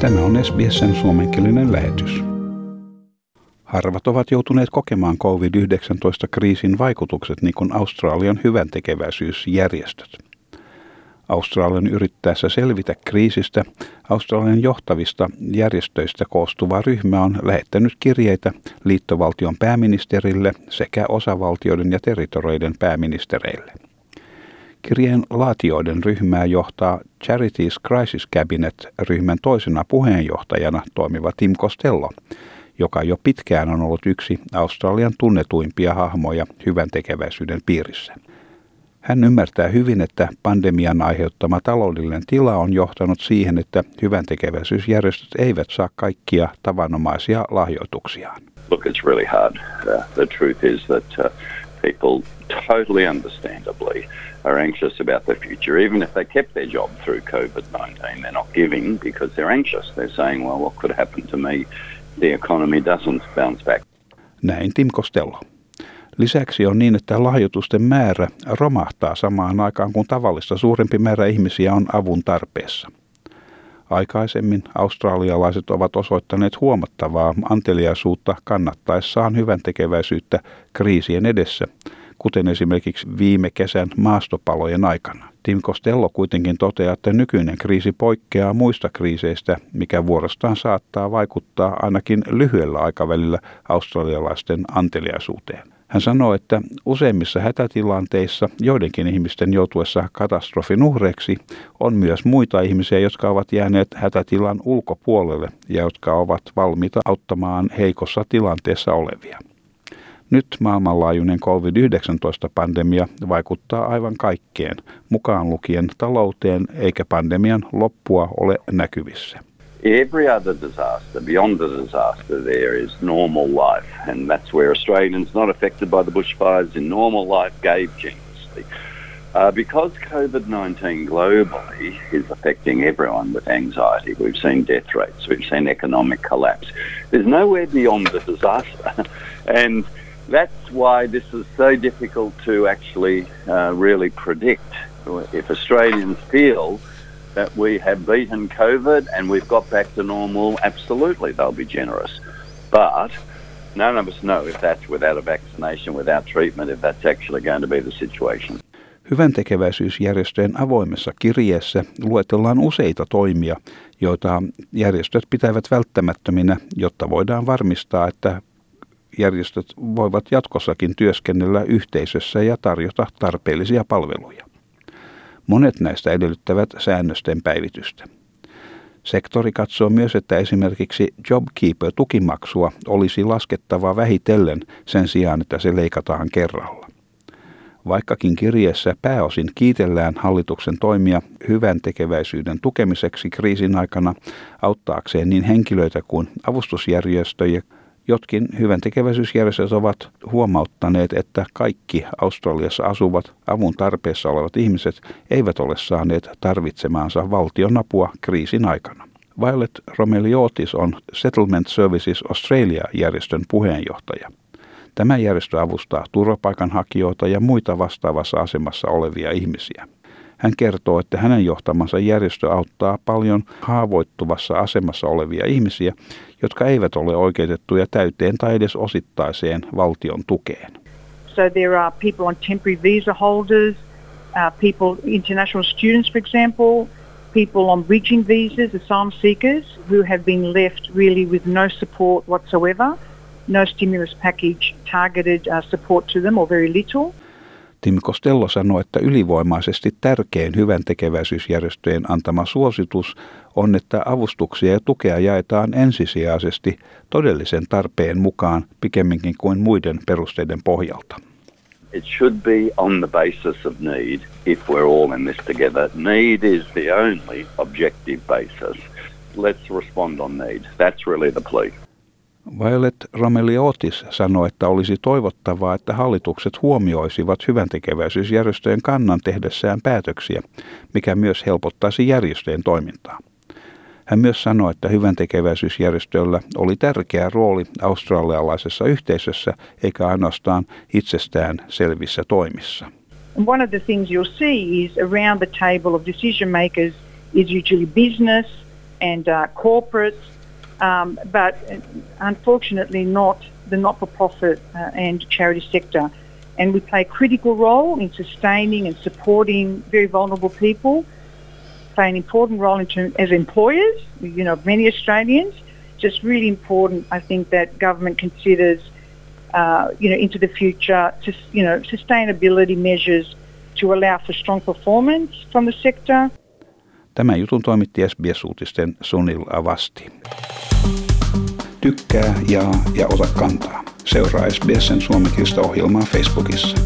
Tämä on SBSn suomenkielinen lähetys. Harvat ovat joutuneet kokemaan COVID-19-kriisin vaikutukset niin kuin Australian hyväntekeväisyysjärjestöt. Australian yrittäessä selvitä kriisistä, Australian johtavista järjestöistä koostuva ryhmä on lähettänyt kirjeitä liittovaltion pääministerille sekä osavaltioiden ja territoreiden pääministereille. Kirjeen laatioiden ryhmää johtaa Charities Crisis Cabinet-ryhmän toisena puheenjohtajana toimiva Tim Costello, joka jo pitkään on ollut yksi Australian tunnetuimpia hahmoja hyvän tekeväisyyden piirissä. Hän ymmärtää hyvin, että pandemian aiheuttama taloudellinen tila on johtanut siihen, että hyvän tekeväisyysjärjestöt eivät saa kaikkia tavanomaisia lahjoituksiaan. Look, it's really hard. Uh, the truth is that uh, people totally understandably are anxious about the future. Even if they kept their job through COVID 19, they're not giving because they're anxious. They're saying, well, what could happen to me? The economy doesn't bounce back. Näin Tim Costello. Lisäksi on niin, että lahjoitusten määrä romahtaa samaan aikaan, kun tavallista suurempi määrä ihmisiä on avun tarpeessa. Aikaisemmin australialaiset ovat osoittaneet huomattavaa anteliaisuutta kannattaessaan hyvän tekeväisyyttä kriisien edessä, kuten esimerkiksi viime kesän maastopalojen aikana. Tim Costello kuitenkin toteaa, että nykyinen kriisi poikkeaa muista kriiseistä, mikä vuorostaan saattaa vaikuttaa ainakin lyhyellä aikavälillä australialaisten anteliaisuuteen. Hän sanoo, että useimmissa hätätilanteissa joidenkin ihmisten joutuessa katastrofin uhreiksi on myös muita ihmisiä, jotka ovat jääneet hätätilan ulkopuolelle ja jotka ovat valmiita auttamaan heikossa tilanteessa olevia. Nyt maailmanlaajuinen COVID-19-pandemia vaikuttaa aivan kaikkeen, mukaan lukien talouteen, eikä pandemian loppua ole näkyvissä. Every other disaster, beyond the disaster, there is normal life, and that's where Australians not affected by the bushfires in normal life gave generously. Uh, because COVID 19 globally is affecting everyone with anxiety, we've seen death rates, we've seen economic collapse. There's nowhere beyond the disaster. and that's why this is so difficult to actually uh, really predict. If Australians feel that we have beaten COVID and we've got back to normal, absolutely they'll be generous. But none of us know if that's without a vaccination, without treatment, if that's actually going to be the situation. Hyvän tekeväisyysjärjestöjen avoimessa kirjeessä luetellaan useita toimia, joita järjestöt pitävät välttämättöminä, jotta voidaan varmistaa, että järjestöt voivat jatkossakin työskennellä yhteisössä ja tarjota tarpeellisia palveluja. Monet näistä edellyttävät säännösten päivitystä. Sektori katsoo myös, että esimerkiksi JobKeeper-tukimaksua olisi laskettava vähitellen sen sijaan, että se leikataan kerralla. Vaikkakin kirjeessä pääosin kiitellään hallituksen toimia hyvän tekeväisyyden tukemiseksi kriisin aikana auttaakseen niin henkilöitä kuin avustusjärjestöjä Jotkin hyvän tekeväisyysjärjestöt ovat huomauttaneet, että kaikki Australiassa asuvat avun tarpeessa olevat ihmiset eivät ole saaneet tarvitsemaansa valtion apua kriisin aikana. Violet Romeliotis on Settlement Services Australia-järjestön puheenjohtaja. Tämä järjestö avustaa turvapaikanhakijoita ja muita vastaavassa asemassa olevia ihmisiä. Hän kertoo, että hänen johtamansa järjestö auttaa paljon haavoittuvassa asemassa olevia ihmisiä, jotka eivät ole oikeutettuja täyteen tai edes osittaiseen valtion tukeen. So there are people on temporary visa holders, uh, people, international students for example, people on bridging visas, asylum seekers who have been left really with no support whatsoever, no stimulus package targeted uh, support to them or very little. Tim Costello sanoi, että ylivoimaisesti tärkein hyvän tekeväisyysjärjestöjen antama suositus on, että avustuksia ja tukea jaetaan ensisijaisesti todellisen tarpeen mukaan pikemminkin kuin muiden perusteiden pohjalta. It should be on the basis of need if we're all in this together. Need is the only objective basis. Let's respond on need. That's really the plea. Violet Romeliotis sanoi, että olisi toivottavaa, että hallitukset huomioisivat hyväntekeväisyysjärjestöjen kannan tehdessään päätöksiä, mikä myös helpottaisi järjestöjen toimintaa. Hän myös sanoi, että hyväntekeväisyysjärjestöillä oli tärkeä rooli australialaisessa yhteisössä eikä ainoastaan itsestään selvissä toimissa. one of the things you'll see is around the table of decision makers is usually business, and uh, corporates, um, but unfortunately not the not-for-profit uh, and charity sector. And we play a critical role in sustaining and supporting very vulnerable people, play an important role in term, as employers, you know, many Australians. Just really important, I think, that government considers, uh, you know, into the future, just, you know, sustainability measures to allow for strong performance from the sector. Tämä jutun toimitti SBS-uutisten Sunil Avasti. Tykkää, jaa ja ota kantaa. Seuraa SBSn suomenkielistä ohjelmaa Facebookissa.